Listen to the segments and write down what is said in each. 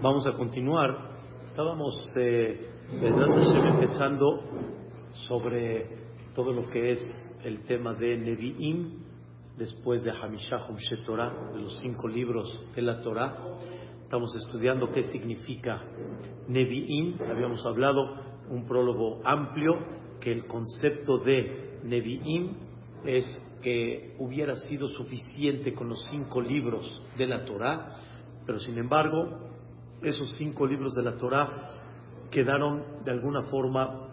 Vamos a continuar. Estábamos eh, empezando sobre todo lo que es el tema de Nevi'im, después de Hamishahum Shetorah, de los cinco libros de la Torah. Estamos estudiando qué significa Nevi'im. Habíamos hablado un prólogo amplio que el concepto de Nevi'im es que hubiera sido suficiente con los cinco libros de la Torah, pero sin embargo, esos cinco libros de la Torah quedaron de alguna forma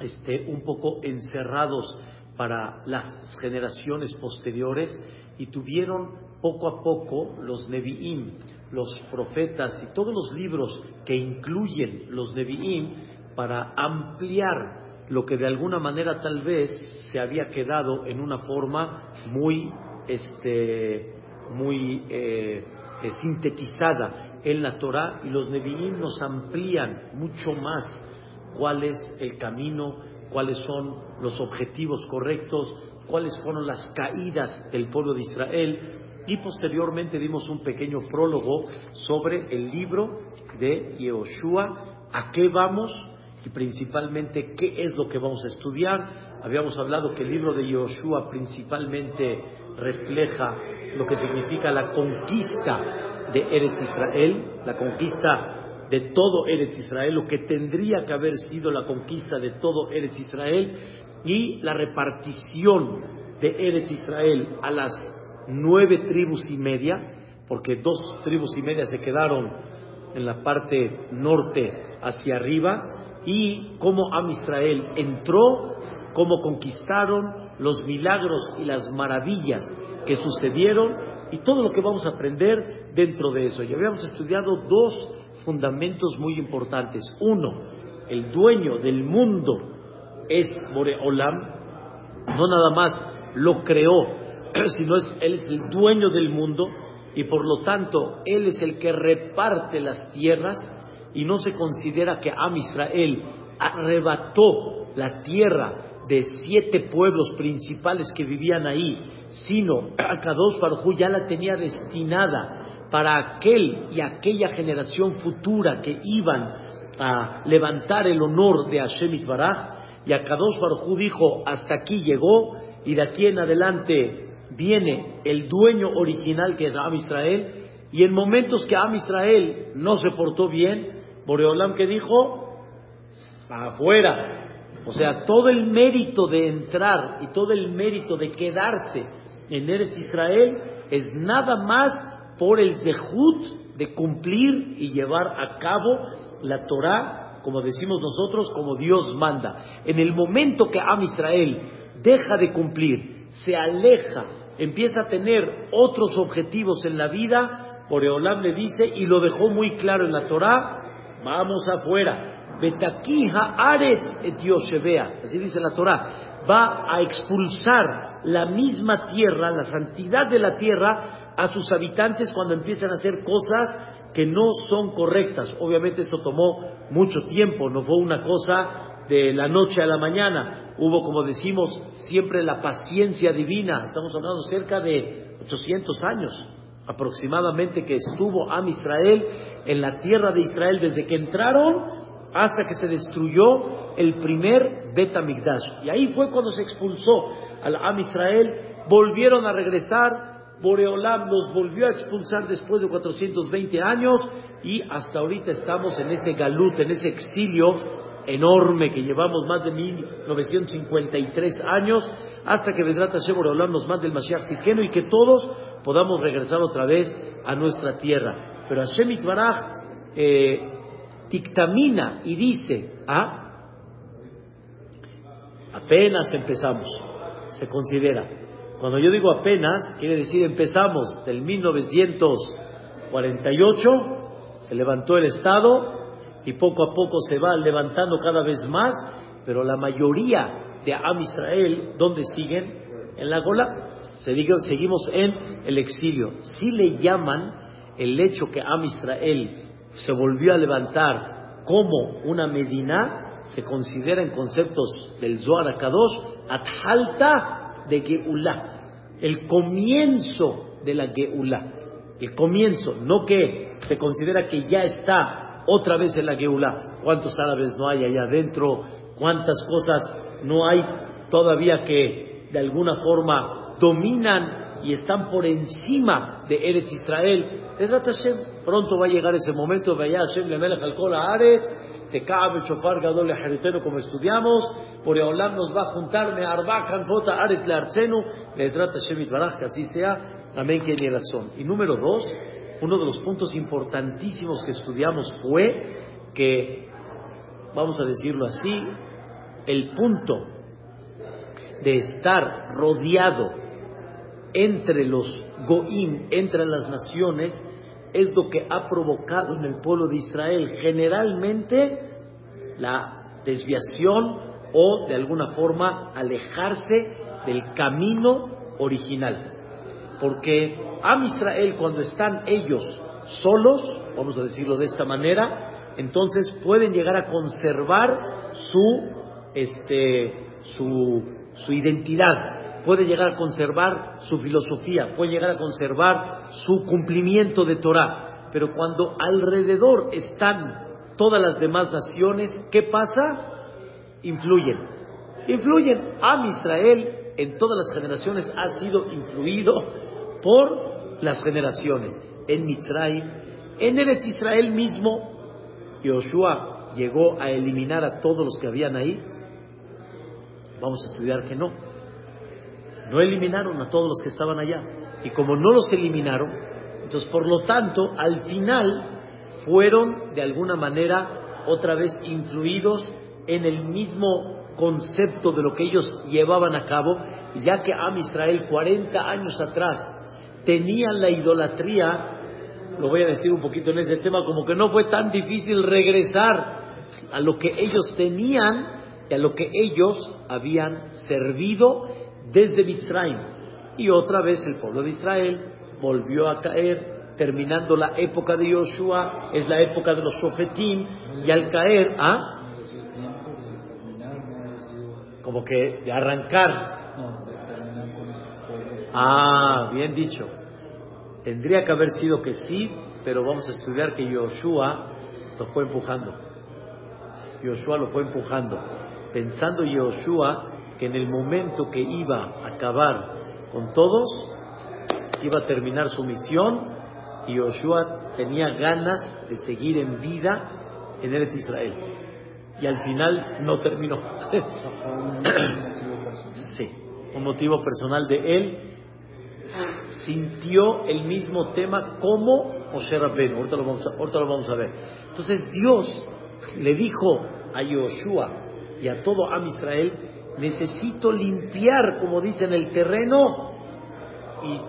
este, un poco encerrados para las generaciones posteriores y tuvieron poco a poco los Nevi'im, los profetas y todos los libros que incluyen los Nevi'im para ampliar lo que de alguna manera tal vez se había quedado en una forma muy, este, muy eh, eh, sintetizada en la Torah y los Nevi'im nos amplían mucho más cuál es el camino, cuáles son los objetivos correctos, cuáles fueron las caídas del pueblo de Israel y posteriormente dimos un pequeño prólogo sobre el libro de Yehoshua, a qué vamos, y principalmente qué es lo que vamos a estudiar. Habíamos hablado que el libro de Yoshua principalmente refleja lo que significa la conquista de Eretz Israel, la conquista de todo Eretz Israel, lo que tendría que haber sido la conquista de todo Eretz Israel y la repartición de Eretz Israel a las nueve tribus y media, porque dos tribus y media se quedaron en la parte norte hacia arriba y cómo Am Israel entró, cómo conquistaron los milagros y las maravillas que sucedieron y todo lo que vamos a aprender dentro de eso. Y habíamos estudiado dos fundamentos muy importantes. Uno, el dueño del mundo es Boreolam, no nada más lo creó, sino es él es el dueño del mundo y por lo tanto él es el que reparte las tierras y no se considera que Am Israel arrebató la tierra de siete pueblos principales que vivían ahí, sino Kadosh Baruj ya la tenía destinada para aquel y aquella generación futura que iban a levantar el honor de Hashem Itbaraj, y Kadosh Baruj dijo, hasta aquí llegó, y de aquí en adelante viene el dueño original que es Am Israel, y en momentos que Am Israel no se portó bien, Boreolam que dijo, afuera. O sea, todo el mérito de entrar y todo el mérito de quedarse en Eretz Israel es nada más por el zehut de cumplir y llevar a cabo la Torah, como decimos nosotros, como Dios manda. En el momento que Am Israel deja de cumplir, se aleja, empieza a tener otros objetivos en la vida, Boreolam le dice, y lo dejó muy claro en la Torah, vamos afuera. Betaquija aret et así dice la Torah, va a expulsar la misma tierra, la santidad de la tierra, a sus habitantes cuando empiezan a hacer cosas que no son correctas. Obviamente esto tomó mucho tiempo, no fue una cosa de la noche a la mañana. Hubo, como decimos, siempre la paciencia divina. Estamos hablando cerca de 800 años aproximadamente que estuvo Am Israel en la tierra de Israel desde que entraron hasta que se destruyó el primer Bet Y ahí fue cuando se expulsó al Am Israel, volvieron a regresar, Boreolam los volvió a expulsar después de 420 años. Y hasta ahorita estamos en ese galut, en ese exilio enorme que llevamos más de 1953 años hasta que vendrá Hashem Boreolam nos mande el Mashiach Zikeno y que todos podamos regresar otra vez a nuestra tierra. Pero Hashem Itbaraj eh, dictamina y dice, ¿ah? apenas empezamos, se considera. Cuando yo digo apenas, quiere decir empezamos del 1948, se levantó el Estado y poco a poco se va levantando cada vez más, pero la mayoría de Am Israel, ¿dónde siguen? En la Gola seguimos en el exilio. Si le llaman el hecho que Am Israel se volvió a levantar como una Medina, se considera en conceptos del Zohar Akadosh, Athalta de Geulah, el comienzo de la Geulah, el comienzo, no que se considera que ya está otra vez en la Geulá. ¿Cuántos árabes no hay allá adentro? ¿Cuántas cosas no hay todavía que de alguna forma dominan y están por encima de Eretz Israel? Es Hashem. Pronto va a llegar ese momento, vaya Hashem le melech al kol Aretz, te cabe shofar gadol le como estudiamos, por Eolam nos va a juntar me arba kanfota Aretz le arzenu, le Hashem itbaraj, que así sea, amén que ni razón. Y número dos, uno de los puntos importantísimos que estudiamos fue que, vamos a decirlo así, el punto de estar rodeado entre los goim, entre las naciones, es lo que ha provocado en el pueblo de Israel generalmente la desviación o de alguna forma alejarse del camino original. Porque Am Israel cuando están ellos solos, vamos a decirlo de esta manera, entonces pueden llegar a conservar su este su, su identidad, puede llegar a conservar su filosofía, puede llegar a conservar su cumplimiento de Torah. Pero cuando alrededor están todas las demás naciones, ¿qué pasa? Influyen. Influyen. Am Israel en todas las generaciones ha sido influido por las generaciones. En Mitzrayim, en Eretz Israel mismo, Yoshua llegó a eliminar a todos los que habían ahí. Vamos a estudiar que no no eliminaron a todos los que estaban allá. Y como no los eliminaron, entonces por lo tanto, al final fueron de alguna manera otra vez influidos en el mismo concepto de lo que ellos llevaban a cabo, ya que Am Israel 40 años atrás tenían la idolatría, lo voy a decir un poquito en ese tema, como que no fue tan difícil regresar a lo que ellos tenían y a lo que ellos habían servido desde Mitzrayim. Y otra vez el pueblo de Israel volvió a caer, terminando la época de Yoshua, es la época de los Shofetim, y al caer, ¿ah? Como que de arrancar. Ah, bien dicho. Tendría que haber sido que sí, pero vamos a estudiar que Yoshua lo fue empujando. Yoshua lo fue empujando. Pensando Yoshua que en el momento que iba a acabar con todos, iba a terminar su misión y Joshua tenía ganas de seguir en vida en Eretz Israel. Y al final no terminó. sí, un motivo personal de él. Sintió el mismo tema como Moshe Rabbeinu. Ahorita lo, vamos a, ahorita lo vamos a ver. Entonces Dios le dijo a Joshua y a todo Am Israel necesito limpiar, como dicen, el terreno y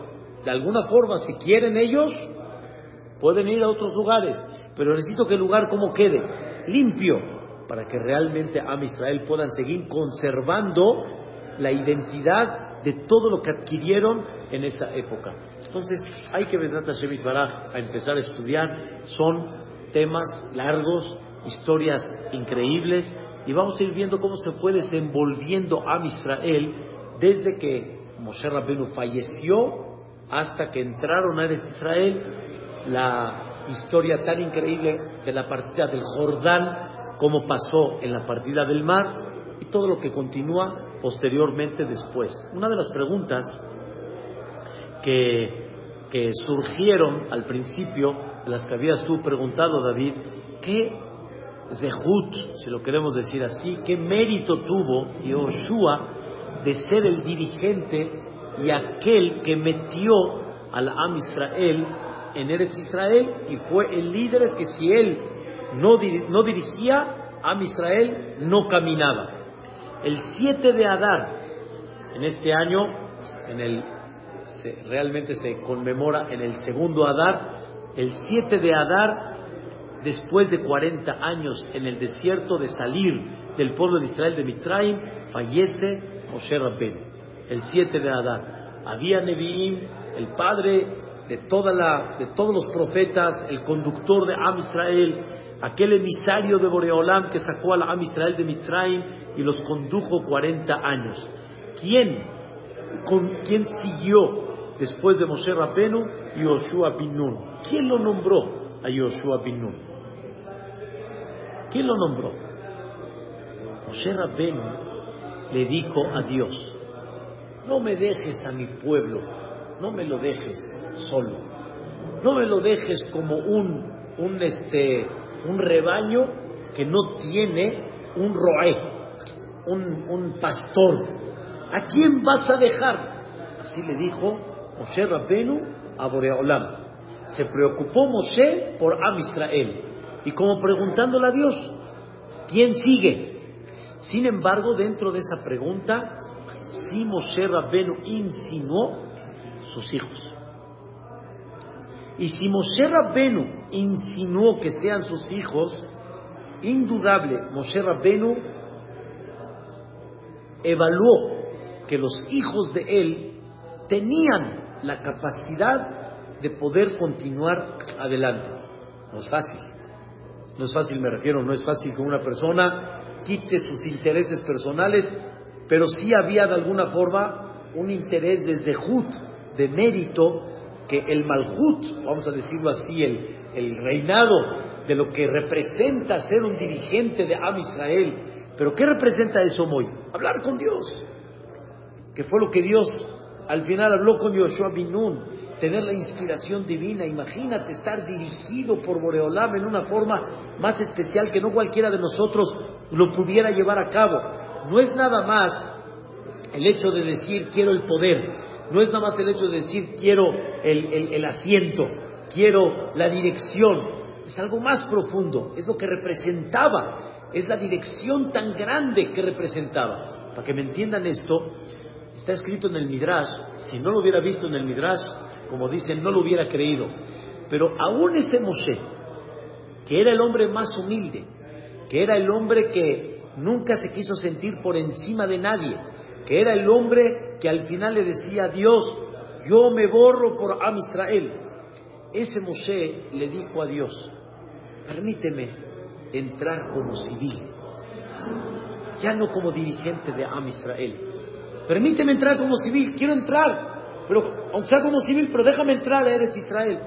de alguna forma, si quieren ellos, pueden ir a otros lugares, pero necesito que el lugar como quede limpio para que realmente Am Israel puedan seguir conservando la identidad de todo lo que adquirieron en esa época. Entonces, hay que ver a empezar a estudiar. Son temas largos, historias increíbles, y vamos a ir viendo cómo se fue desenvolviendo a Israel desde que Moshe Rabbeinu falleció hasta que entraron a Israel, la historia tan increíble de la partida del Jordán, cómo pasó en la partida del mar y todo lo que continúa posteriormente después. Una de las preguntas que, que surgieron al principio, las que habías tú preguntado, David, ¿qué Zehut, si lo queremos decir así, qué mérito tuvo Yoshua de ser el dirigente y aquel que metió al Am Israel en Eretz Israel y fue el líder que si él no, no dirigía, Am Israel no caminaba. El 7 de Adar, en este año, en el, realmente se conmemora en el segundo Adar, el 7 de Adar después de 40 años en el desierto de salir del pueblo de Israel de Mitzrayim, fallece Moshe Rabben, el 7 de Adar. Había Nevi'im, el padre de, de todos los profetas, el conductor de Am Israel, aquel emisario de Boreolam que sacó a la Am Israel de Mitzrayim y los condujo 40 años. ¿Quién, con, quién siguió después de Moshe Rabbenu? Yoshua bin Nun. ¿Quién lo nombró? a Yoshua bin Nun? ¿Quién lo nombró? Moshe Rabbenu le dijo a Dios, no me dejes a mi pueblo, no me lo dejes solo, no me lo dejes como un, un, este, un rebaño que no tiene un roé, un, un pastor. ¿A quién vas a dejar? Así le dijo Moshe Rabbenu a Boreolam. Se preocupó Moshe por Am Israel y como preguntándole a Dios, ¿quién sigue? Sin embargo, dentro de esa pregunta, sí Moshe Rabbenu insinuó sus hijos. Y si Moshe Rabbenu insinuó que sean sus hijos, indudable, Moshe Rabbenu evaluó que los hijos de él tenían la capacidad de poder continuar adelante. No es fácil. No es fácil, me refiero, no es fácil que una persona quite sus intereses personales, pero sí había de alguna forma un interés desde Jud, de mérito, que el Malhut, vamos a decirlo así, el, el reinado de lo que representa ser un dirigente de Am Israel. Pero ¿qué representa eso hoy? Hablar con Dios. Que fue lo que Dios al final habló con Yoshua Binun, tener la inspiración divina. Imagínate estar dirigido por Boreolam en una forma más especial que no cualquiera de nosotros lo pudiera llevar a cabo. No es nada más el hecho de decir quiero el poder, no es nada más el hecho de decir quiero el, el asiento, quiero la dirección. Es algo más profundo, es lo que representaba, es la dirección tan grande que representaba. Para que me entiendan esto, Está escrito en el Midrash, si no lo hubiera visto en el Midrash, como dicen, no lo hubiera creído. Pero aún ese Moshe, que era el hombre más humilde, que era el hombre que nunca se quiso sentir por encima de nadie, que era el hombre que al final le decía a Dios, yo me borro por Am Israel. Ese Moshe le dijo a Dios, permíteme entrar como civil, ya no como dirigente de Am Israel Permíteme entrar como civil, quiero entrar, pero aunque sea como civil, pero déjame entrar a Eretz Israel,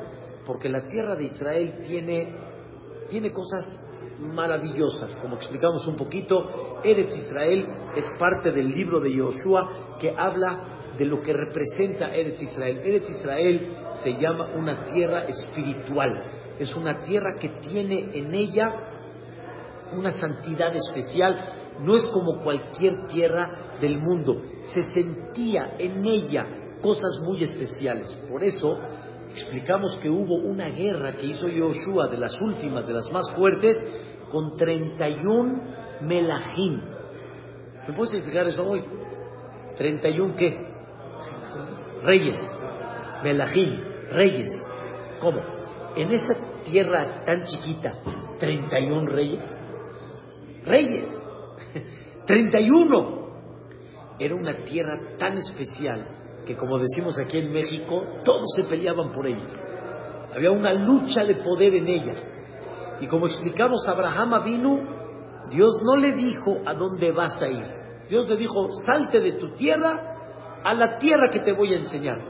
porque la tierra de Israel tiene, tiene cosas maravillosas, como explicamos un poquito, Eretz Israel es parte del libro de Yoshua que habla de lo que representa Eretz Israel. Eretz Israel se llama una tierra espiritual, es una tierra que tiene en ella una santidad especial no es como cualquier tierra del mundo. Se sentía en ella cosas muy especiales. Por eso explicamos que hubo una guerra que hizo Yoshua, de las últimas, de las más fuertes, con 31 melahim. ¿Me puedes explicar eso hoy? ¿31 qué? Reyes. Melahim, reyes. ¿Cómo? En esa tierra tan chiquita, 31 reyes. Reyes. 31. Era una tierra tan especial que, como decimos aquí en México, todos se peleaban por ella. Había una lucha de poder en ella. Y como explicamos, Abraham vino, Dios no le dijo a dónde vas a ir. Dios le dijo, salte de tu tierra a la tierra que te voy a enseñar.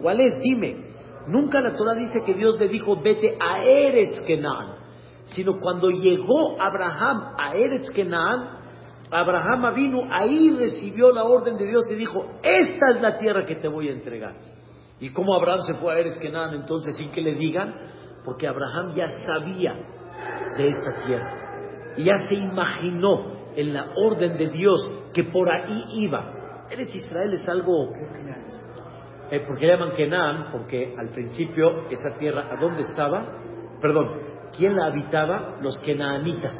¿Cuál es? Dime. Nunca la Torah dice que Dios le dijo, vete a Eretz Kenan sino cuando llegó Abraham a Eretz Kenan, Abraham vino, ahí recibió la orden de Dios y dijo, esta es la tierra que te voy a entregar. ¿Y cómo Abraham se fue a Eretz Kenan entonces sin que le digan? Porque Abraham ya sabía de esta tierra y ya se imaginó en la orden de Dios que por ahí iba. Eretz Israel es algo... Eh, ¿Por qué llaman Kenan? Porque al principio esa tierra, ¿a dónde estaba? Perdón, ¿Quién la habitaba? Los kenaanitas,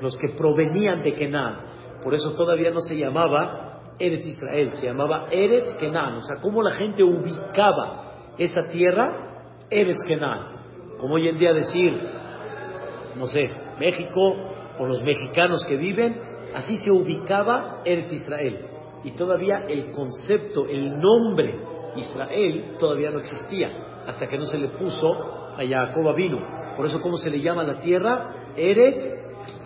los que provenían de Kenaan. Por eso todavía no se llamaba Eretz Israel, se llamaba Eretz Kenaan. O sea, cómo la gente ubicaba esa tierra, Eretz Kenaan. Como hoy en día decir, no sé, México, por los mexicanos que viven, así se ubicaba Eretz Israel. Y todavía el concepto, el nombre Israel todavía no existía, hasta que no se le puso a Jacob vino por eso, ¿cómo se le llama la tierra? Eretz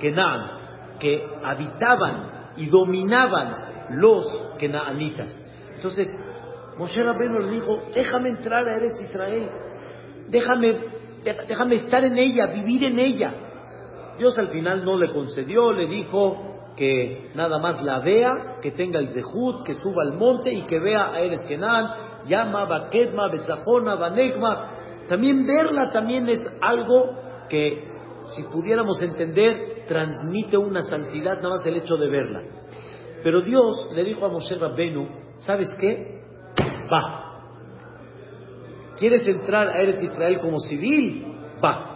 Kenan, que habitaban y dominaban los Kenaanitas. Entonces, Moshe Rabbeinu le dijo, déjame entrar a Eretz Israel, déjame déjame estar en ella, vivir en ella. Dios al final no le concedió, le dijo que nada más la vea, que tenga el zehut, que suba al monte y que vea a Eres Kenan, Yama, Bakedma, Betzajona, Banegma. También verla también es algo que, si pudiéramos entender, transmite una santidad nada más el hecho de verla. Pero Dios le dijo a Moshe Rabbenu, ¿sabes qué? Va. ¿Quieres entrar a Eretz Israel como civil? Va.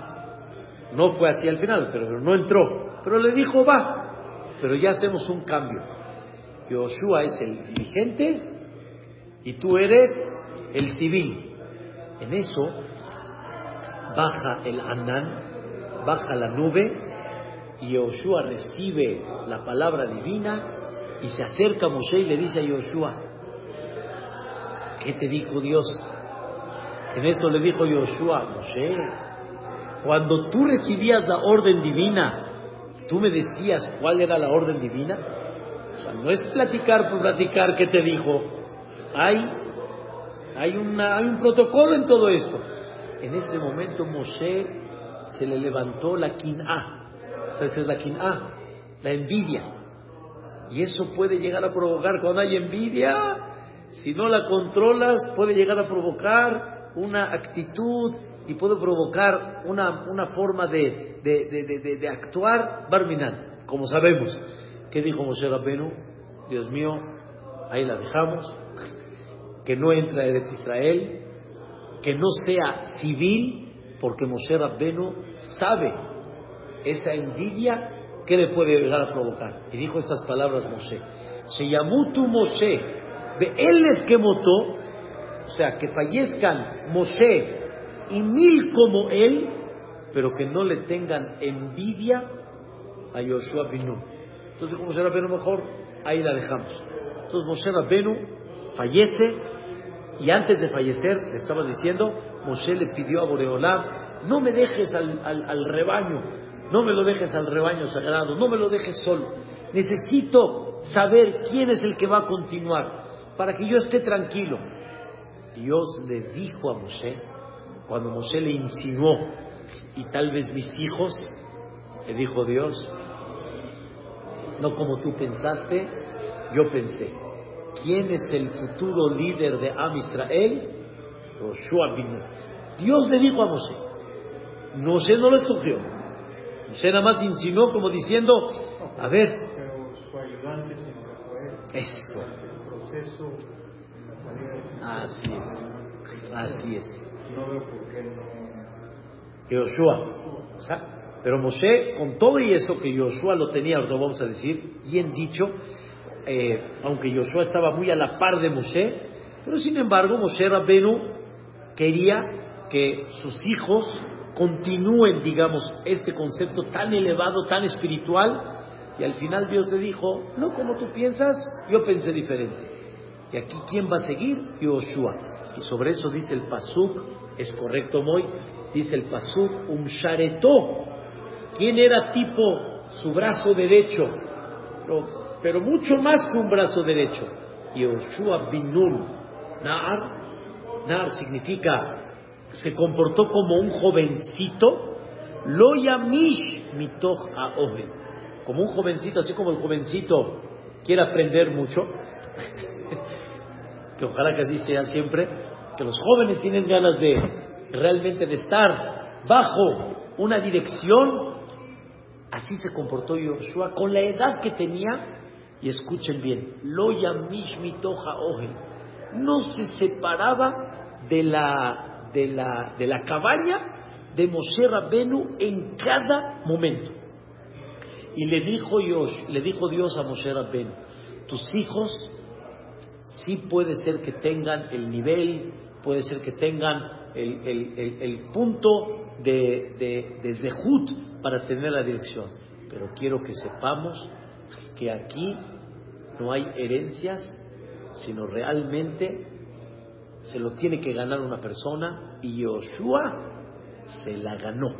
No fue así al final, pero no entró. Pero le dijo, va. Pero ya hacemos un cambio. Yoshua es el dirigente y tú eres el civil. En eso baja el Anán, baja la nube y Yoshua recibe la palabra divina y se acerca a Moshe y le dice a Yoshua, ¿qué te dijo Dios? En eso le dijo Yoshua, Moshe, cuando tú recibías la orden divina, tú me decías cuál era la orden divina. O sea, no es platicar por platicar qué te dijo. Hay, hay, una, hay un protocolo en todo esto. En ese momento Moshe se le levantó la quin'a. ¿Sabes es la quin'a? La envidia. Y eso puede llegar a provocar, cuando hay envidia, si no la controlas, puede llegar a provocar una actitud y puede provocar una, una forma de, de, de, actuar barminal, como sabemos. ¿Qué dijo Moshe Rabbenu? Dios mío, ahí la dejamos, que no entra a Israel, que no sea civil, porque Moshe Rabbenu sabe esa envidia que le puede llegar a provocar. Y dijo estas palabras Moshe, se llamó tu Moshe, de él es que motó, o sea, que fallezcan Moshe y mil como él, pero que no le tengan envidia a Yoshua Binu. Entonces, como Moshe Rabenu mejor, ahí la dejamos. Entonces, Moshe Rabenu fallece y antes de fallecer, le estaba diciendo, Moshe le pidió a Boreolam, no me dejes al, al rebaño, no me lo dejes al rebaño sagrado, no me lo dejes solo. Necesito saber quién es el que va a continuar para que yo esté tranquilo. Dios le dijo a Moshe, cuando Moshe le insinuó, y tal vez mis hijos, le dijo Dios, no como tú pensaste, yo pensé, ¿quién es el futuro líder de Am Israel? Joshua bin Dios le dijo a Moshe, Moshe no lo escogió, Moshe nada más insinuó como diciendo, a ver, eso. Así es, así es. No veo por qué no. pero Moshe, con todo y eso que Joshua lo tenía, lo vamos a decir, bien dicho, eh, aunque Joshua estaba muy a la par de Moshe, pero sin embargo Moshe Rabbenu quería que sus hijos continúen, digamos, este concepto tan elevado, tan espiritual, y al final Dios le dijo, no como tú piensas, yo pensé diferente. Y aquí, ¿quién va a seguir? Yoshua. Y sobre eso dice el Pasuk, es correcto, Moy, dice el Pasuk, un sharetó. ¿Quién era tipo su brazo derecho? Pero, mucho más que un brazo derecho. Yoshua Binun. Nar, Nar significa, se comportó como un jovencito. Lo yamish mitoch a Como un jovencito, así como el jovencito quiere aprender mucho que ojalá que así sea siempre, que los jóvenes tienen ganas de realmente de estar bajo una dirección, así se comportó Yoshua con la edad que tenía, y escuchen bien, lo mitoja oje, no se separaba de la, de la, de la cabaña de Moshe Rabbenu en cada momento. Y le dijo, Dios, le dijo Dios a Moshe Rabbenu, tus hijos sí puede ser que tengan el nivel, puede ser que tengan el, punto de, de, de zehut para tener la dirección. Pero quiero que sepamos que aquí no hay herencias, sino realmente se lo tiene que ganar una persona y Yoshua se la ganó.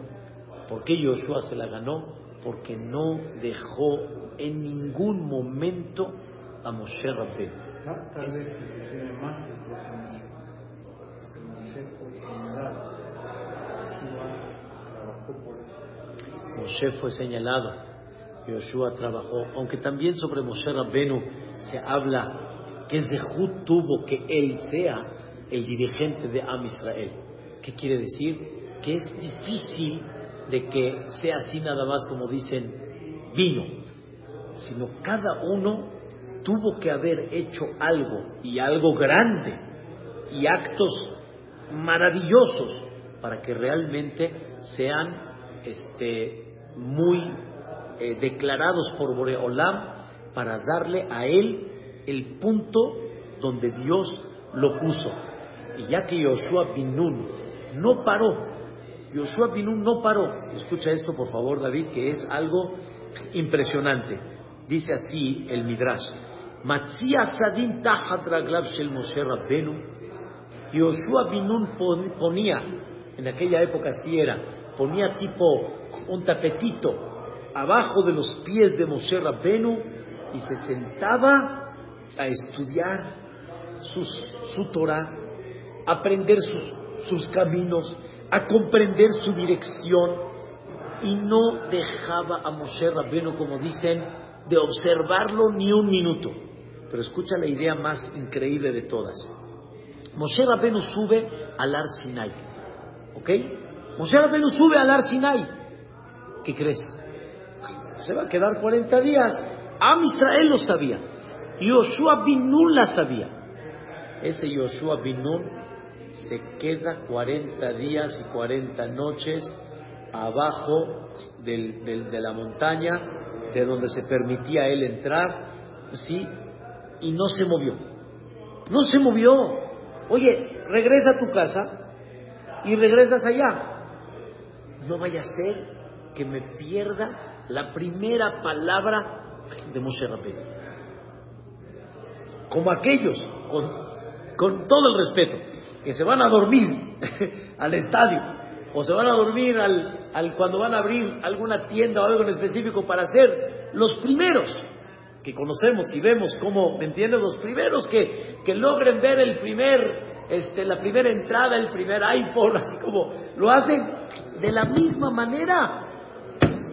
¿Por qué Yoshua se la ganó? Porque no dejó en ningún momento a Moshe Rabbeinu. Tal vez tiene más Moshe fue señalado, Yoshua trabajó, aunque también sobre Moshe Rabbenu se habla que Zehut tuvo que él sea el dirigente de Am Israel. ¿Qué quiere decir? Que es difícil de que sea así nada más como dicen vino, sino cada uno tuvo que haber hecho algo y algo grande y actos maravillosos para que realmente sean este, muy eh, declarados por Boreolam para darle a él el punto donde Dios lo puso. Y ya que Yoshua Binun no paró, Yoshua Binun no paró, escucha esto por favor David, que es algo impresionante. Dice así el Midrash, Yoshua Binun ponía, en aquella época así era, ponía tipo un tapetito abajo de los pies de Moshe Rabbenu y se sentaba a estudiar su Torah, aprender sus, sus caminos, a comprender su dirección y no dejaba a Moshe Rabbenu, como dicen, de observarlo ni un minuto. Pero escucha la idea más increíble de todas. Moshe Rabbenu sube al Ar Sinai. ¿Ok? Moshe Rabbeinu sube al Ar Sinai. ¿Qué crees? Se va a quedar 40 días. Am Israel lo sabía. Yoshua bin Nun la sabía. Ese Yoshua bin Nun se queda 40 días y 40 noches abajo de la montaña de donde se permitía él entrar, ¿sí? Y no se movió. No se movió. Oye, regresa a tu casa y regresas allá no vaya a ser que me pierda la primera palabra de Moshe Rabbeinu. Como aquellos, con, todo el respeto, que se van a dormir al estadio o se van a dormir al, al, cuando van a abrir alguna tienda o algo en específico para ser los primeros que conocemos y vemos cómo, ¿me entiendes? Los primeros que, que logren ver el primer este, la primera entrada, el primer iPhone, así como lo hacen de la misma manera.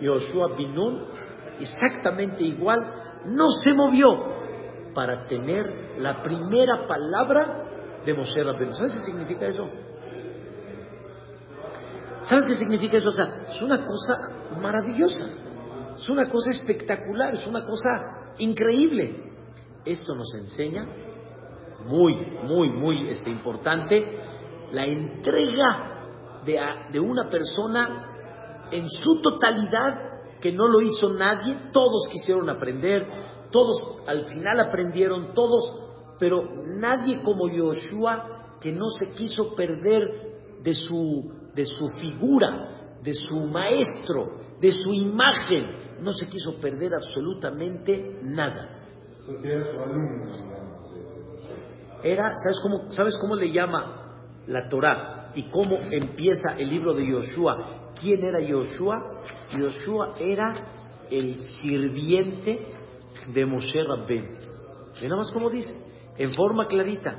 Yoshua Binun, exactamente igual, no se movió para tener la primera palabra de Moshe Rabbeinu. ¿Sabes qué significa eso? ¿Sabes qué significa eso? O sea, es una cosa maravillosa, es una cosa espectacular, es una cosa increíble. Esto nos enseña muy, muy, muy este, importante, la entrega de, de una persona en su totalidad, que no lo hizo nadie, todos quisieron aprender, todos al final aprendieron, todos, pero nadie como Yoshua que no se quiso perder de su, de su figura, de su maestro, de su imagen, no se quiso perder absolutamente nada era, ¿sabes cómo, ¿sabes cómo le llama la Torah y cómo empieza el libro de Yoshua? ¿Quién era Yoshua? Yoshua era el sirviente de Moshe Rabben. Y nada más como dice, en forma clarita.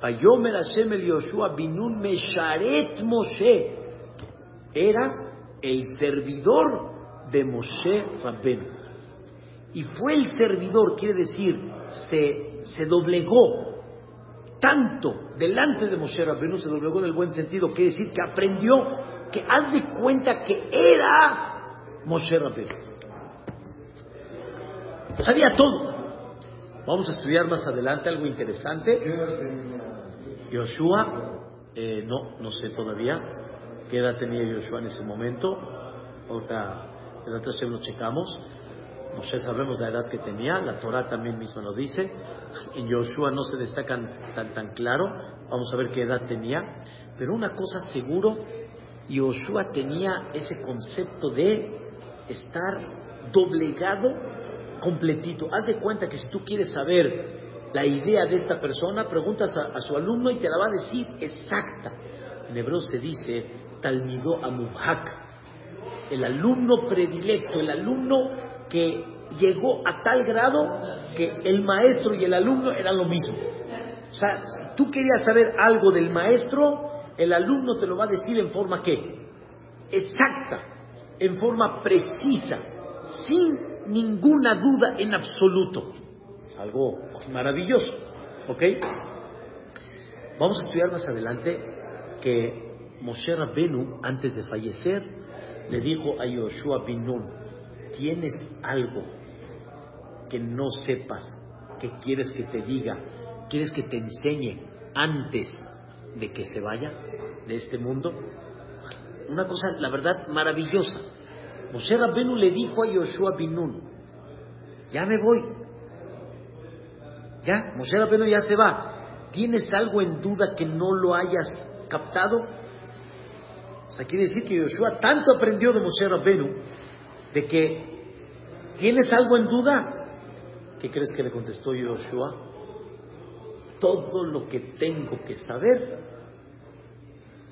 Payomer Hashem el Yoshua binun mesharet Moshe. Era el servidor de Moshe Rabben. Y fue el servidor, quiere decir, se, se doblegó tanto delante de Moshe Rabbeinu se doblegó en el buen sentido, quiere decir que aprendió que haz de cuenta que era Moshe Rabbeinu. Sabía todo. Vamos a estudiar más adelante algo interesante. Yoshua, eh, no, no sé todavía qué edad tenía Yoshua en ese momento. Ahorita, el lo checamos. Moshe sabemos la edad que tenía, la Torah también misma lo dice, en Yoshua no se destacan tan tan claro, vamos a ver qué edad tenía, pero una cosa seguro, Yoshua tenía ese concepto de estar doblegado completito. Haz de cuenta que si tú quieres saber la idea de esta persona, preguntas a, su alumno y te la va a decir exacta. En se dice Talmido Amubhak, el alumno predilecto, el alumno que llegó a tal grado que el maestro y el alumno eran lo mismo. O sea, si tú querías saber algo del maestro, el alumno te lo va a decir en forma qué? exacta, en forma precisa, sin ninguna duda en absoluto. Es algo maravilloso, ¿ok? Vamos a estudiar más adelante que Moshe Rabbenu, antes de fallecer, le dijo a Yoshua bin Nun, ¿tienes algo que no sepas, que quieres que te diga, quieres que te enseñe antes de que se vaya de este mundo? Una cosa, la verdad, maravillosa. Moshe Rabbenu le dijo a Yoshua bin Nun, ya me voy. Ya, Moshe Rabbenu ya se va. ¿Tienes algo en duda que no lo hayas captado? O sea, quiere decir que Yoshua tanto aprendió de Moshe Rabbenu de que ¿tienes algo en duda? ¿Qué crees que le contestó Yoshua? Todo lo que tengo que saber,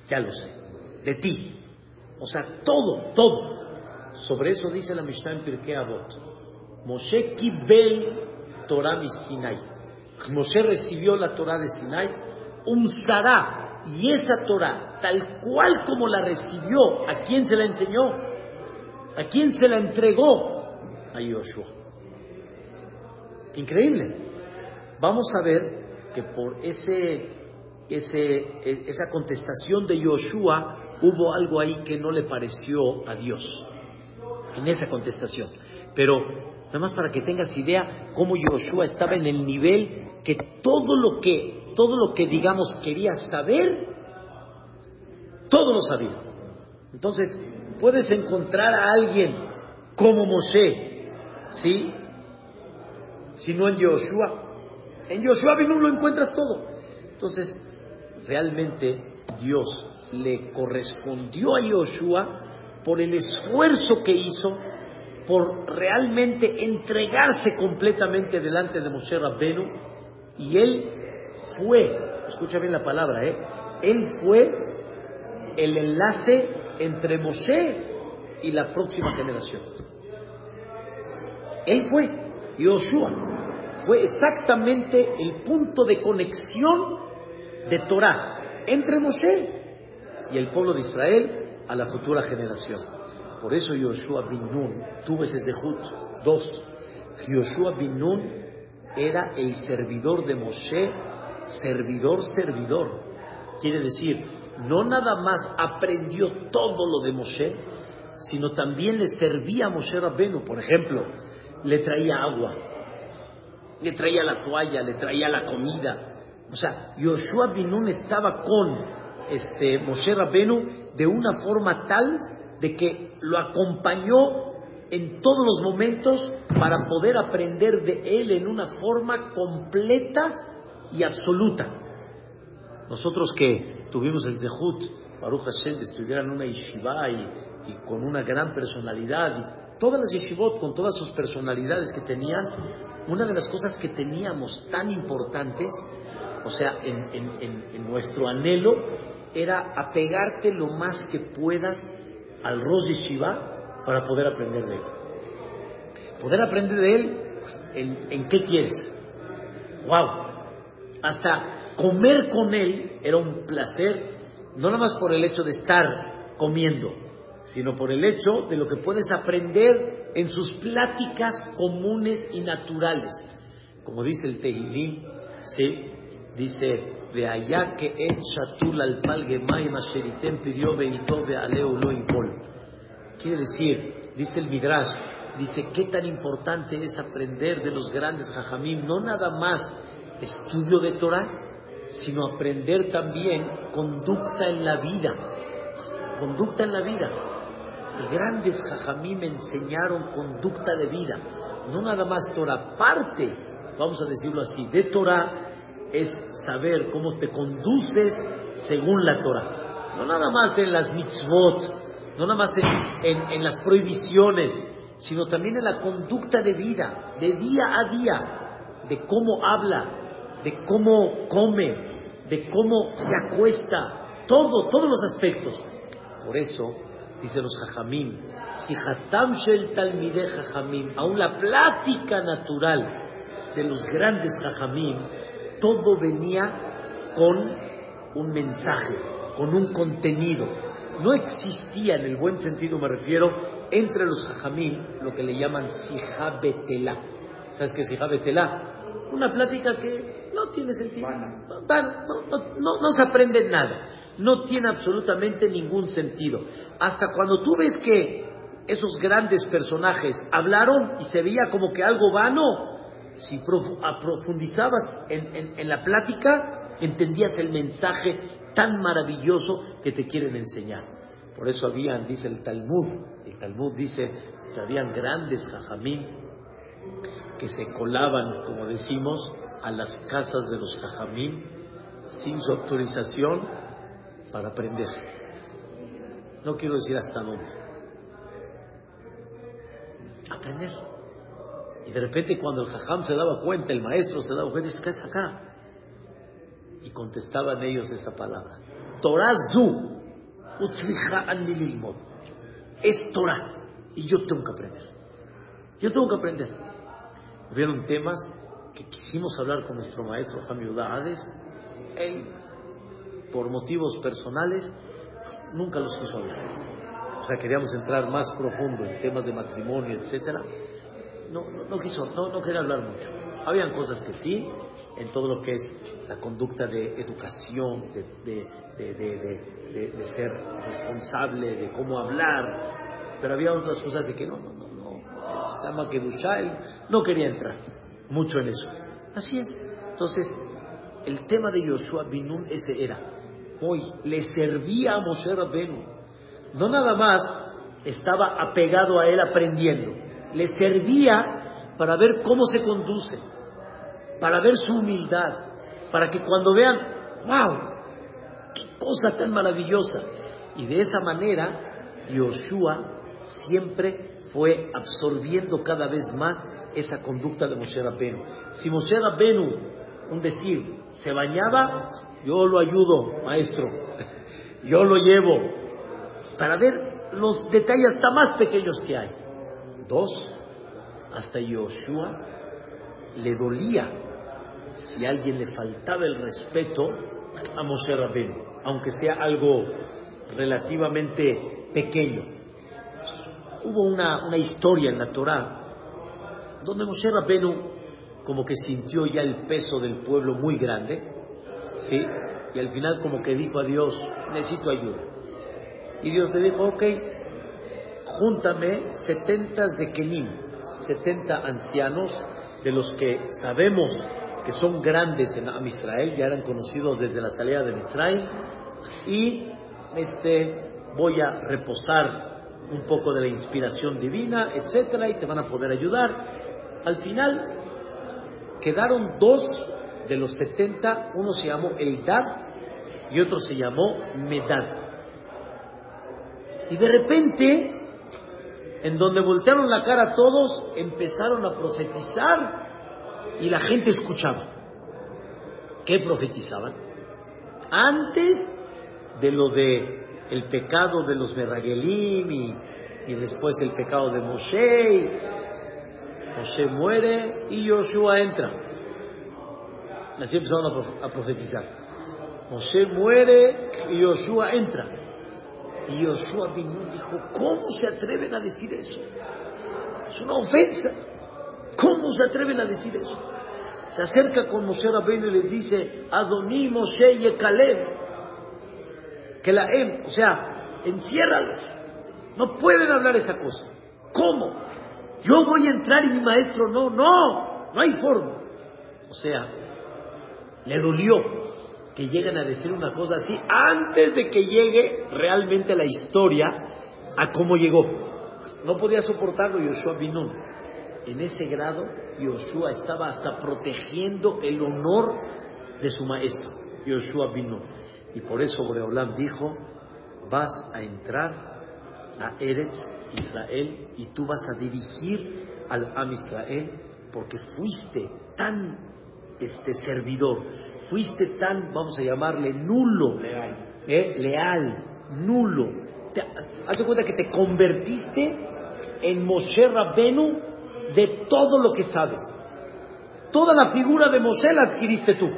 ya lo sé, de ti. O sea, todo, todo. Sobre eso dice la Mishnah en Pirkei Avot. Moshe kibel Torah mi Sinai. Moshe recibió la Torah de Sinai, un sará, y esa Torah, tal cual como la recibió, ¿a quién se la enseñó? ¿A quién se la entregó? A Yoshua. Increíble. Vamos a ver que por ese, ese, esa contestación de Yoshua hubo algo ahí que no le pareció a Dios en esa contestación. Pero nada más para que tengas idea cómo Yoshua estaba en el nivel que todo lo que, todo lo que digamos quería saber, todo lo sabía. Entonces, puedes encontrar a alguien como Moshe, ¿sí? Si no en Yoshua. En Yoshua no lo encuentras todo. Entonces, realmente Dios le correspondió a Yoshua por el esfuerzo que hizo, por realmente entregarse completamente delante de Moshe Rabbenu, y él fue, escucha bien la palabra, ¿eh? él fue el enlace entre Moshe y la próxima generación. Él fue, Yoshua, fue exactamente el punto de conexión de Torah entre Moshe y el pueblo de Israel a la futura generación. Por eso Yoshua bin Nun tuvo ese zehut. Dos, Yoshua bin Nun era el servidor de Moshe, servidor, servidor. Quiere decir, no nada más aprendió todo lo de Moshe, sino también le servía a Moshe Rabbenu. Por ejemplo, le traía agua, le traía la toalla, le traía la comida. O sea, Yoshua bin Nun estaba con este, Moshe Rabbenu de una forma tal de que lo acompañó en todos los momentos para poder aprender de él en una forma completa y absoluta. Nosotros que tuvimos el Zehut, Baruch Hashem, de en una yeshiva y, con una gran personalidad, todas las yeshivot con todas sus personalidades que tenían, una de las cosas que teníamos tan importantes, o sea, en, nuestro anhelo, era apegarte lo más que puedas al Rosh Yeshiva para poder aprender de él. Poder aprender de él en qué quieres. ¡Wow! Hasta comer con él era un placer, no nada más por el hecho de estar comiendo, sino por el hecho de lo que puedes aprender en sus pláticas comunes y naturales. Como dice el Tehilim, ¿sí? dice, de allá que shatul al pidió lo Quiere decir, dice el Midrash, dice qué tan importante es aprender de los grandes jajamim, no nada más estudio de Torah, sino aprender también conducta en la vida, conducta en la vida. Los grandes jajamim enseñaron conducta de vida, no nada más Torah, parte, vamos a decirlo así, de Torah es saber cómo te conduces según la Torah. No nada más en las mitzvot, no nada más en, las prohibiciones, sino también en la conducta de vida, de día a día, de cómo habla, de cómo come, de cómo se acuesta, todo, todos los aspectos. Por eso, dice los jajamim, si hatam shel talmide jajamim, aún la plática natural de los grandes jajamim, todo venía con un mensaje, con un contenido. no existía en el buen sentido, me refiero, entre los hajamim lo que le llaman sijabetelá. ¿Sabes qué es sijabetelá? Una plática que no tiene sentido. no se aprende nada. No tiene absolutamente ningún sentido. Hasta cuando tú ves que esos grandes personajes hablaron y se veía como que algo vano, si profundizabas en, la plática, entendías el mensaje tan maravilloso que te quieren enseñar. Por eso habían, dice el Talmud, el Talmud dice que habían grandes jajamín que se colaban, como decimos, a las casas de los jajamín sin su autorización para aprender. No quiero decir hasta dónde. Aprender. Y de repente cuando el jajam se daba cuenta, el maestro se daba cuenta, dice, ¿qué es acá? Y contestaban ellos esa palabra. Torah zu, es Torah. Y yo tengo que aprender. Yo tengo que aprender. Hubieron temas que quisimos hablar con nuestro maestro Jamil Hades. Él, por motivos personales, nunca los quiso hablar. O sea, queríamos entrar más profundo en temas de matrimonio, etcétera no, no, quiso, no, no quería hablar mucho. Habían cosas que sí, en todo lo que es la conducta de educación, de, de, ser responsable, de cómo hablar, pero había otras cosas de que no, no, no, no, se llama que no quería entrar mucho en eso. Así es. Entonces, el tema de Yoshua Binun ese era, hoy le servía a Moshe Rabbenu, no nada más estaba apegado a él aprendiendo, le servía para ver cómo se conduce, para ver su humildad, para que cuando vean, wow, qué cosa tan maravillosa. Y de esa manera, Yoshua siempre fue absorbiendo cada vez más esa conducta de Moshe Rabbenu. Si Moshe Rabbenu, un decir, se bañaba, yo lo ayudo, maestro, yo lo llevo, para ver los detalles hasta más pequeños que hay. Dos, hasta Yoshua le dolía si alguien le faltaba el respeto a Moshe Rabbeinu, aunque sea algo relativamente pequeño. Hubo una, una historia en la Torah donde Moshe Rabbeinu como que sintió ya el peso del pueblo muy grande, ¿sí? Y al final como que dijo a Dios, necesito ayuda. Y Dios le dijo, ok, júntame setentas de Kenim, setenta ancianos de los que sabemos que son grandes en Israel, ya eran conocidos desde la salida de Mitzrayim, y este, voy a reposar un poco de la inspiración divina, etcétera, y te van a poder ayudar. Al final quedaron dos de los setenta, uno se llamó Eldad y otro se llamó Medad. Y de repente en donde voltearon la cara todos, empezaron a profetizar y la gente escuchaba. ¿Qué profetizaban? Antes de lo de el pecado de los Merragelim y, y después el pecado de Moshe. Moshe muere y Joshua entra. Así empezaron a profetizar. Moshe muere y Joshua entra. Y Yoshua Binun dijo, ¿cómo se atreven a decir eso? Es una ofensa. ¿Cómo se atreven a decir eso? Se acerca con Moshe Rabbeinu y le dice, Adoní Moshe y que la em, o sea, enciérralos. No pueden hablar esa cosa. ¿Cómo? Yo voy a entrar y mi maestro no, no, no hay forma. O sea, le dolió que lleguen a decir una cosa así antes de que llegue realmente la historia a cómo llegó. No podía soportarlo Yoshua Binun. En ese grado, Yoshua estaba hasta protegiendo el honor de su maestro, Yoshua Binun. Y por eso Boreolam dijo, vas a entrar a Eretz Israel y tú vas a dirigir al Am Israel porque fuiste tan este servidor, fuiste tan, vamos a llamarle, nulo, leal, ¿eh? leal nulo. Te, hazte cuenta que te convertiste en Moshe Rabbenu de todo lo que sabes. Toda la figura de Moshe la adquiriste tú.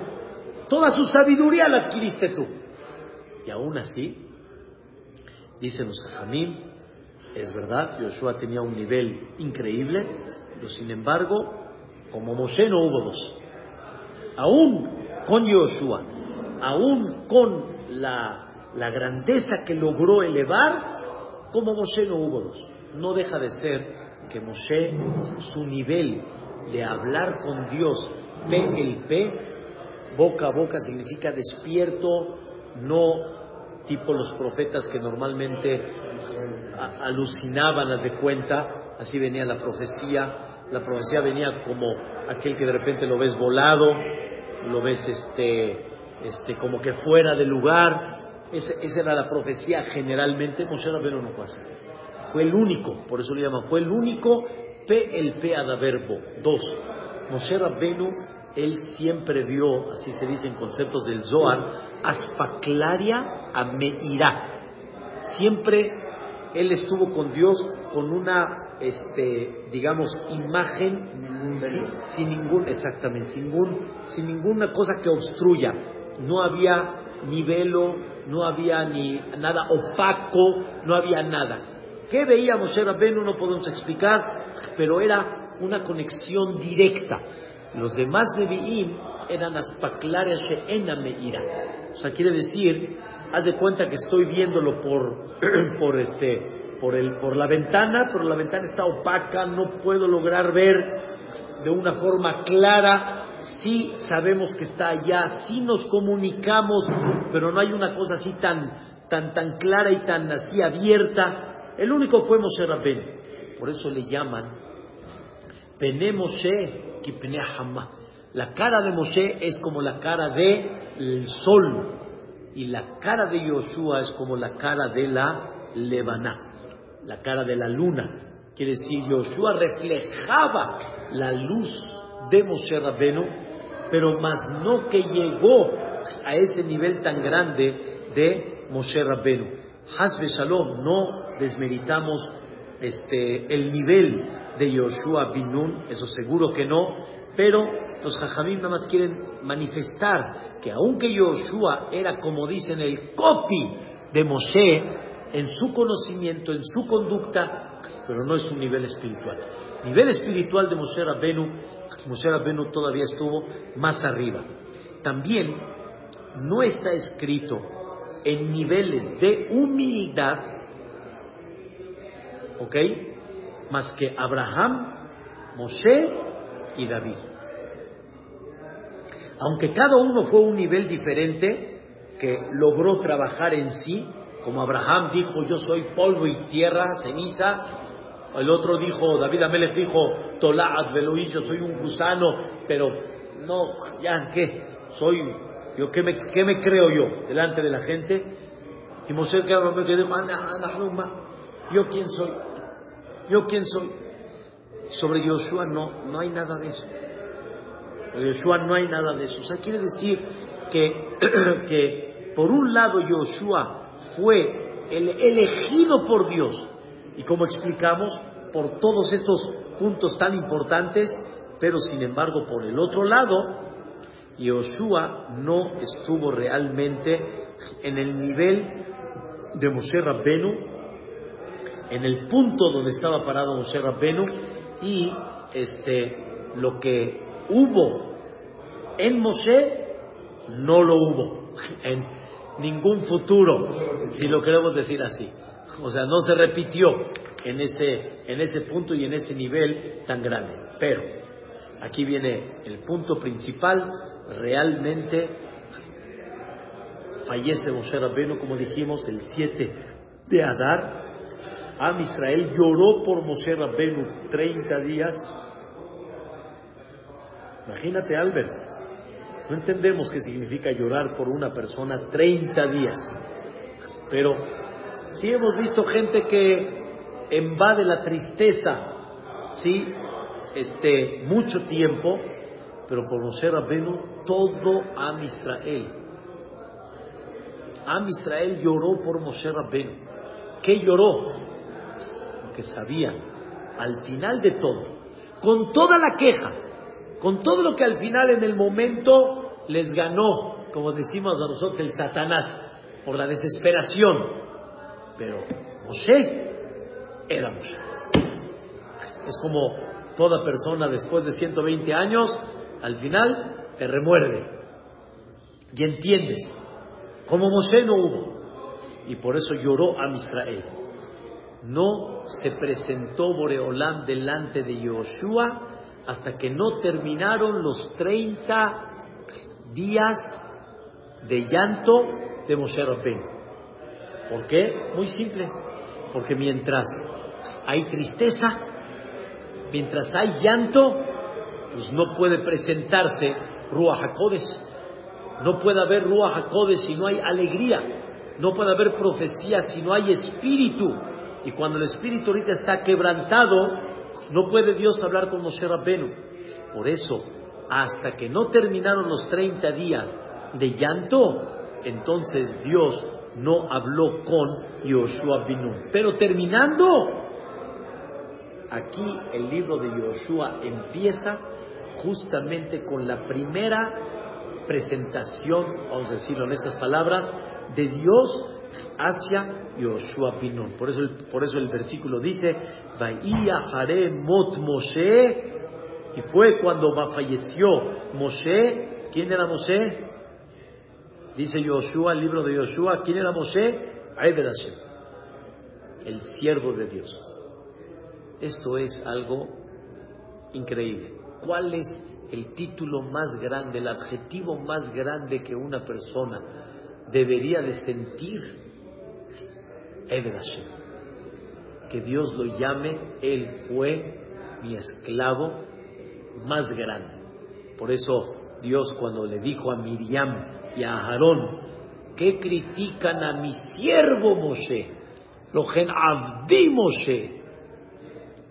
Toda su sabiduría la adquiriste tú. Y aún así, Dicen los Jajamim, es verdad, Yoshua tenía un nivel increíble, pero sin embargo, como Moshe no hubo dos. Aún con Yoshua, aún con la, la grandeza que logró elevar, como Moshe no hubo dos. No deja de ser que Moshe, su nivel de hablar con Dios, P el P, boca a boca significa despierto, no tipo los profetas que normalmente alucinaban, las de cuenta, así venía la profecía, la profecía venía como aquel que de repente lo ves volado, lo ves este, este como que fuera de lugar, esa, era la profecía generalmente, Moshe Rabbeinu no fue así. Fue el único, por eso le llaman, fue el único P el P verbo. Dos, Moshe Rabbeinu, él siempre vio, así se dice en conceptos del Zohar, aspaclaria a Meirá. Siempre él estuvo con Dios con una, este, digamos, imagen sin, ningún, exactamente, sin, ningún, sin ninguna cosa que obstruya. No había ni velo, no había ni nada opaco, no había nada. ¿Qué veía Moshe Rabbeinu? No podemos explicar, pero era una conexión directa. Los demás Nevi'im eran aspaklaria she'ena meira. O sea, quiere decir, haz de cuenta que estoy viéndolo por, por este, por el, por la ventana, pero la ventana está opaca, no puedo lograr ver de una forma clara sí sabemos que está allá, sí nos comunicamos, pero no hay una cosa así tan, tan, tan clara y tan así abierta. El único fue Moshe Rabben. Por eso le llaman Pene Moshe Kipne La cara de Moshe es como la cara del sol y la cara de Yoshua es como la cara de la Lebaná, la cara de la luna. Quiere decir, Yoshua reflejaba la luz de Moshe Rabbeinu, pero más no que llegó a ese nivel tan grande de Moshe Rabbeinu. Hasbe Shalom, no desmeritamos este, el nivel de Yoshua Binun, eso seguro que no, pero los Jajamim nada más quieren manifestar que aunque Yoshua era, como dicen, el copy de Moshe en su conocimiento, en su conducta, pero no es un nivel espiritual. Nivel espiritual de Moshe Rabbenu Moshe Rabbeinu todavía estuvo más arriba. También no está escrito en niveles de humildad, ¿ok? Más que Abraham, Moshe y David. Aunque cada uno fue un nivel diferente que logró trabajar en sí, como Abraham dijo, yo soy polvo y tierra, ceniza, el otro dijo, David Amelech dijo, Tolaat Beloí, yo soy un gusano, pero no, ya, ¿qué? Soy, yo, ¿qué me, qué me creo yo delante de la gente? Y Moshe que dijo, ¿yo quién soy? ¿Yo quién soy? Sobre Yoshua no, no hay nada de eso. Sobre Yoshua no hay nada de eso. O sea, quiere decir que, que por un lado Yoshua fue el elegido por Dios y como explicamos, por todos estos puntos tan importantes, pero sin embargo, por el otro lado, Yoshua no estuvo realmente en el nivel de Moshe Rabbenu, en el punto donde estaba parado Moshe Rabbenu, y este, lo que hubo en Moshe no lo hubo en ningún futuro, si lo queremos decir así. O sea, no se repitió en ese, en ese punto y en ese nivel tan grande. Pero aquí viene el punto principal, realmente fallece Moshe Rabbeinu, como dijimos, el 7 de Adar. Am Israel lloró por Moshe Rabbeinu 30 días. Imagínate, Albert, no entendemos qué significa llorar por una persona 30 días, pero Sí, hemos visto gente que invade la tristeza, sí, este, mucho tiempo, pero por Moshe Rabbeinu, todo Am Israel. Am Israel lloró por Moshe Rabbeinu. ¿Qué lloró? Porque sabía, al final de todo, con toda la queja, con todo lo que al final en el momento les ganó, como decimos a nosotros, el Satanás, por la desesperación, Pero Moshe era Moshe. Es como toda persona después de 120 años, al final te remuerde y entiendes. Como Moshe no hubo. Y por eso lloró a Israel. No se presentó Boreolán delante de Yoshua hasta que no terminaron los 30 días de llanto de Moshe Rabbeinu. ¿Por qué? Muy simple. Porque mientras hay tristeza, mientras hay llanto, pues no puede presentarse Ruach. No puede haber Ruach si no hay alegría. No puede haber profecía si no hay espíritu. Y cuando el espíritu ahorita está quebrantado, no puede Dios hablar con Moshe Rabbenu. Por eso, hasta que no terminaron los 30 días de llanto, entonces Dios no habló con Yoshua Binun. Pero terminando, aquí el libro de Yoshua empieza justamente con la primera presentación, vamos a decirlo en estas palabras, de Dios hacia Yoshua Binun. Por eso, el, por eso el versículo dice, Mot Moshe, y fue cuando falleció Moshe, ¿quién era Moshe? Dice Yoshua, el libro de Yoshua, ¿quién era Moshe? Ebed el siervo de Dios. Esto es algo increíble. ¿Cuál es el título más grande, el adjetivo más grande que una persona debería de sentir? Ebed Que Dios lo llame, Él fue mi esclavo más grande. Por eso Dios cuando le dijo a Miriam, y a Aarón, que critican a mi siervo Moshe, lo gen Abdi Moshe.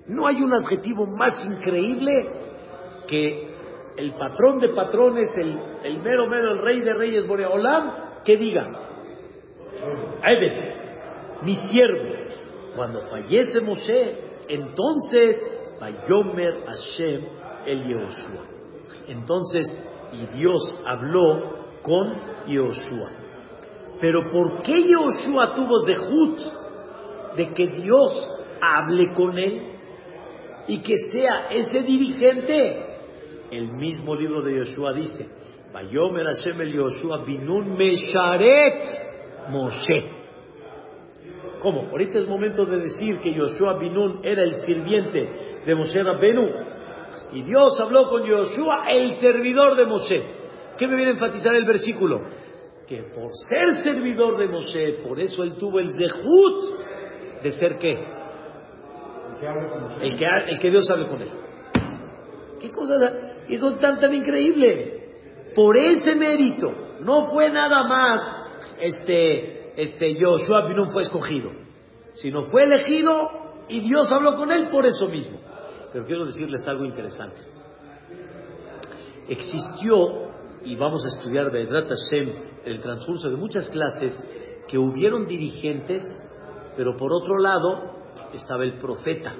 No hay un adjetivo más increíble que el patrón de patrones, el, mero mero, el rey de reyes Boreolam, que diga, Ebed, mi siervo, cuando fallece Moshe, entonces, Bayomer Hashem el Yehoshua. Entonces, y Dios habló con Yoshua. Pero ¿por qué Yoshua tuvo zehut de que Dios hable con él y que sea ese dirigente? El mismo libro de Yoshua dice, Vayomer Hashem el Yoshua binun mesharet Moshe. ¿Cómo? Ahorita es momento de decir que Yoshua binun era el sirviente de Moshe Rabbenu. Y Dios habló con Yoshua, el servidor de Moshe. ¿Qué me viene a enfatizar el versículo? Que por ser servidor de Moshe, por eso él tuvo el dejut de ser qué? El que, el que Dios hable con él. ¿Qué cosa es tan, tan increíble? Por ese mérito, no fue nada más este, este Joshua no fue escogido, sino fue elegido y Dios habló con él por eso mismo. Pero quiero decirles algo interesante. Existió y vamos a estudiar de Hashem el transcurso de muchas clases que hubieron dirigentes, pero por otro lado estaba el profeta.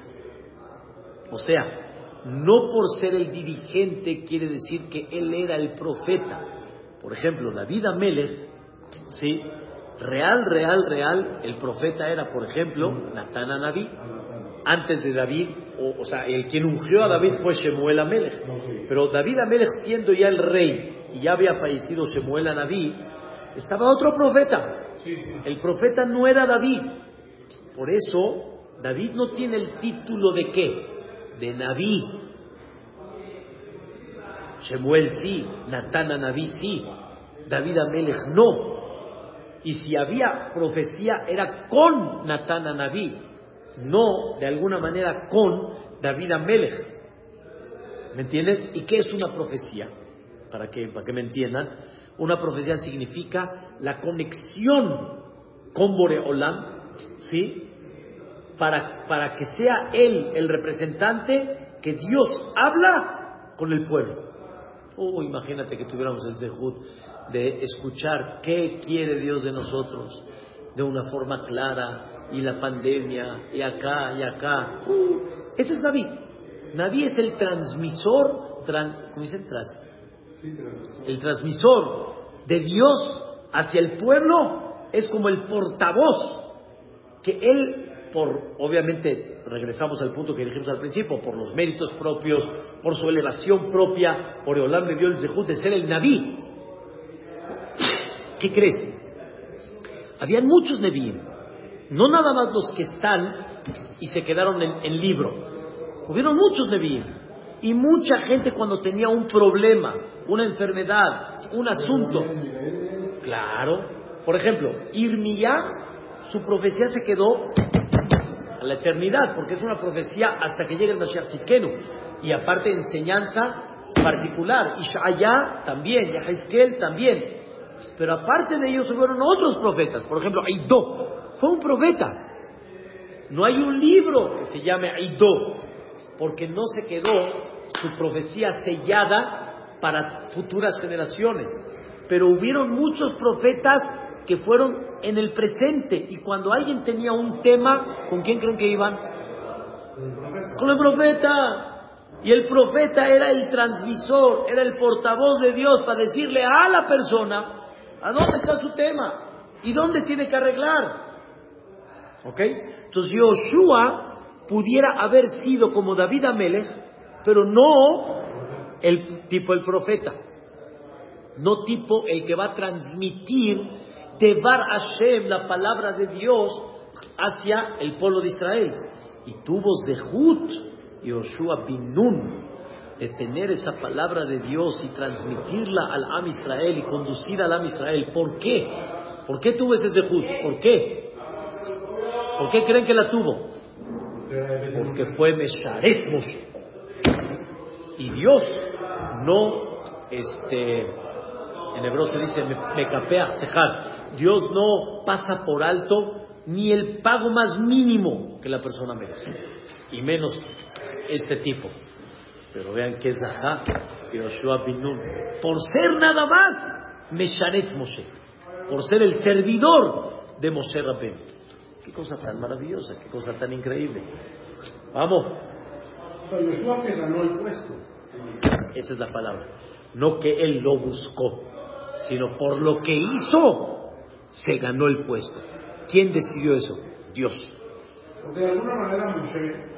O sea, no por ser el dirigente quiere decir que él era el profeta. Por ejemplo, David Amelech, ¿sí? Real, real, real, el profeta era, por ejemplo, Natán Naví. Antes de David, o, o, sea, el quien ungió a David fue Shemuel Amelech. Pero David Amelech, siendo ya el rey, y ya había fallecido Shemuel a Naví, estaba otro profeta. El profeta no era David. Por eso, David no tiene el título de qué? De Naví. Shemuel sí, Natán a Naví sí, David Amelech no. Y si había profecía era con Natán a Naví, no de alguna manera con David Amelech. ¿Me entiendes? ¿Y qué es una profecía? para que, para que me entiendan, una profecía significa la conexión con Boreolam, ¿sí? Para, para que sea él el representante que Dios habla con el pueblo. Oh, imagínate que tuviéramos el zehut de escuchar qué quiere Dios de nosotros de una forma clara y la pandemia y acá y acá. Uh, ese es David. David es el transmisor, ¿cómo dicen? el transmisor de Dios hacia el pueblo es como el portavoz que él, por, obviamente, regresamos al punto que dijimos al principio, por los méritos propios, por su elevación propia, por Eolam me dio el zehut de ser el Naví. ¿Qué crees? Habían muchos Nevi'im, no nada más los que están y se quedaron en, en libro. Hubieron muchos Nevi'im. Y mucha gente cuando tenía un problema, una enfermedad, un asunto. Claro. Por ejemplo, Irmiyá, su profecía se quedó a la eternidad, porque es una profecía hasta que llegue el Mashiach. Y aparte enseñanza particular. Ishaya también, Yahizkel también. Pero aparte de ellos fueron otros profetas. Por ejemplo, Aido fue un profeta. No hay un libro que se llame Aido, porque no se quedó su profecía sellada para futuras generaciones. Pero hubieron muchos profetas que fueron en el presente y cuando alguien tenía un tema, ¿con quién creen que iban? Con el profeta. Y el profeta era el transmisor, era el portavoz de Dios para decirle a la persona a dónde está su tema y dónde tiene que arreglar. ¿Ok? Entonces Yoshua pudiera haber sido como David Amelech, pero no el tipo el profeta, no tipo el que va a transmitir de Bar Hashem la palabra de Dios hacia el pueblo de Israel. Y tuvo Zehut, Yoshua Binun, de tener esa palabra de Dios y transmitirla al Am Israel y conducir al Am Israel. ¿Por qué? ¿Por qué tuvo ese Zehut? ¿Por qué? ¿Por qué creen que la tuvo? Porque fue Mesharet. Y Dios no, este, en hebreo se dice, me. Dios no pasa por alto ni el pago más mínimo que la persona merece. Y menos este tipo. Pero vean que es Zahá, Yoshua Binun. Por ser nada más, Mesharet Moshe. Por ser el servidor de Moshe Rabben. Qué cosa tan maravillosa, qué cosa tan increíble. Vamos. Pero Yoshua se ganó el puesto. Esa es la palabra. No que él lo buscó, sino por lo que hizo, se ganó el puesto. ¿Quién decidió eso? Dios. Porque de alguna manera Moshe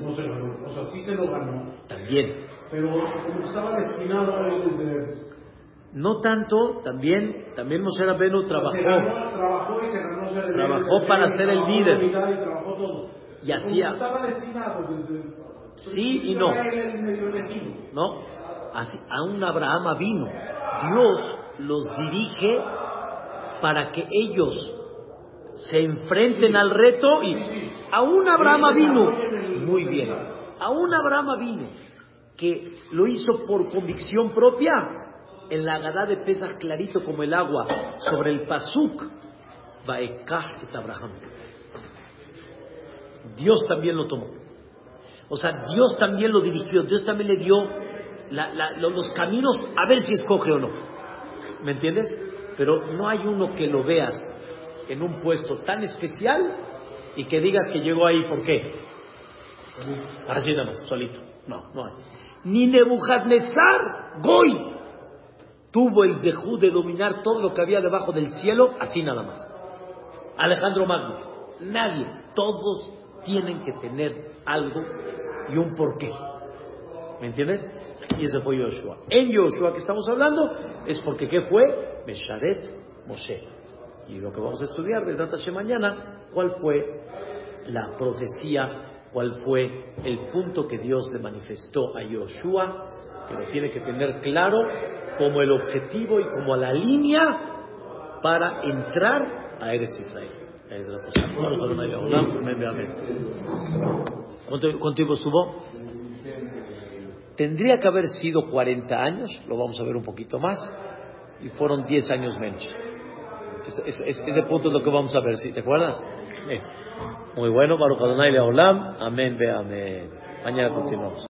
no se ganó. O sea, sí se lo ganó. También. Pero como estaba destinado a él desde. No tanto, también, también Moshe Rabbeinu trabajó. Se ganó, trabajó y se ganó ser el Trabajó líder, para ser el líder. Y trabajó todo. Y Como hacía- Estaba destinado desde. Sí y no. ¿no? Así, aún Abraham vino. Dios los dirige para que ellos se enfrenten al reto y aún Abraham vino. Muy bien. Aún Abraham vino que lo hizo por convicción propia. En la Agadá de Pesach clarito como el agua sobre el Pasuk. Baekah et Abraham. Dios también lo tomó. O sea, Dios también lo dirigió, Dios también le dio los caminos a ver si escoge o no. ¿Me entiendes? Pero no hay uno que lo veas en un puesto tan especial y que digas que llegó ahí, ¿por qué? Así nada más, solito. No, no hay. Ni Nebuchadnezzar, Goy, tuvo el dejú de dominar todo lo que había debajo del cielo, así nada más. Alejandro Magno, nadie, todos tienen que tener algo y un porqué. ¿Me entienden? Y ese fue Yoshua. En Yoshua que estamos hablando es porque ¿qué fue? Mesharet Moshe. Y lo que vamos a estudiar de Hashem mañana, ¿cuál fue la profecía? ¿Cuál fue el punto que Dios le manifestó a Yoshua? Que lo tiene que tener claro como el objetivo y como la línea para entrar a Eretz Israel. ¿Cuánto, tiempo estuvo? Tendría que haber sido 40 años, lo vamos a ver un poquito más, y fueron 10 años menos. Ese, ese- ese punto es lo que vamos a ver, ¿sí? ¿te acuerdas? Muy bueno, Baruch Adonai Leolam, amén, ve amén. Mañana continuamos.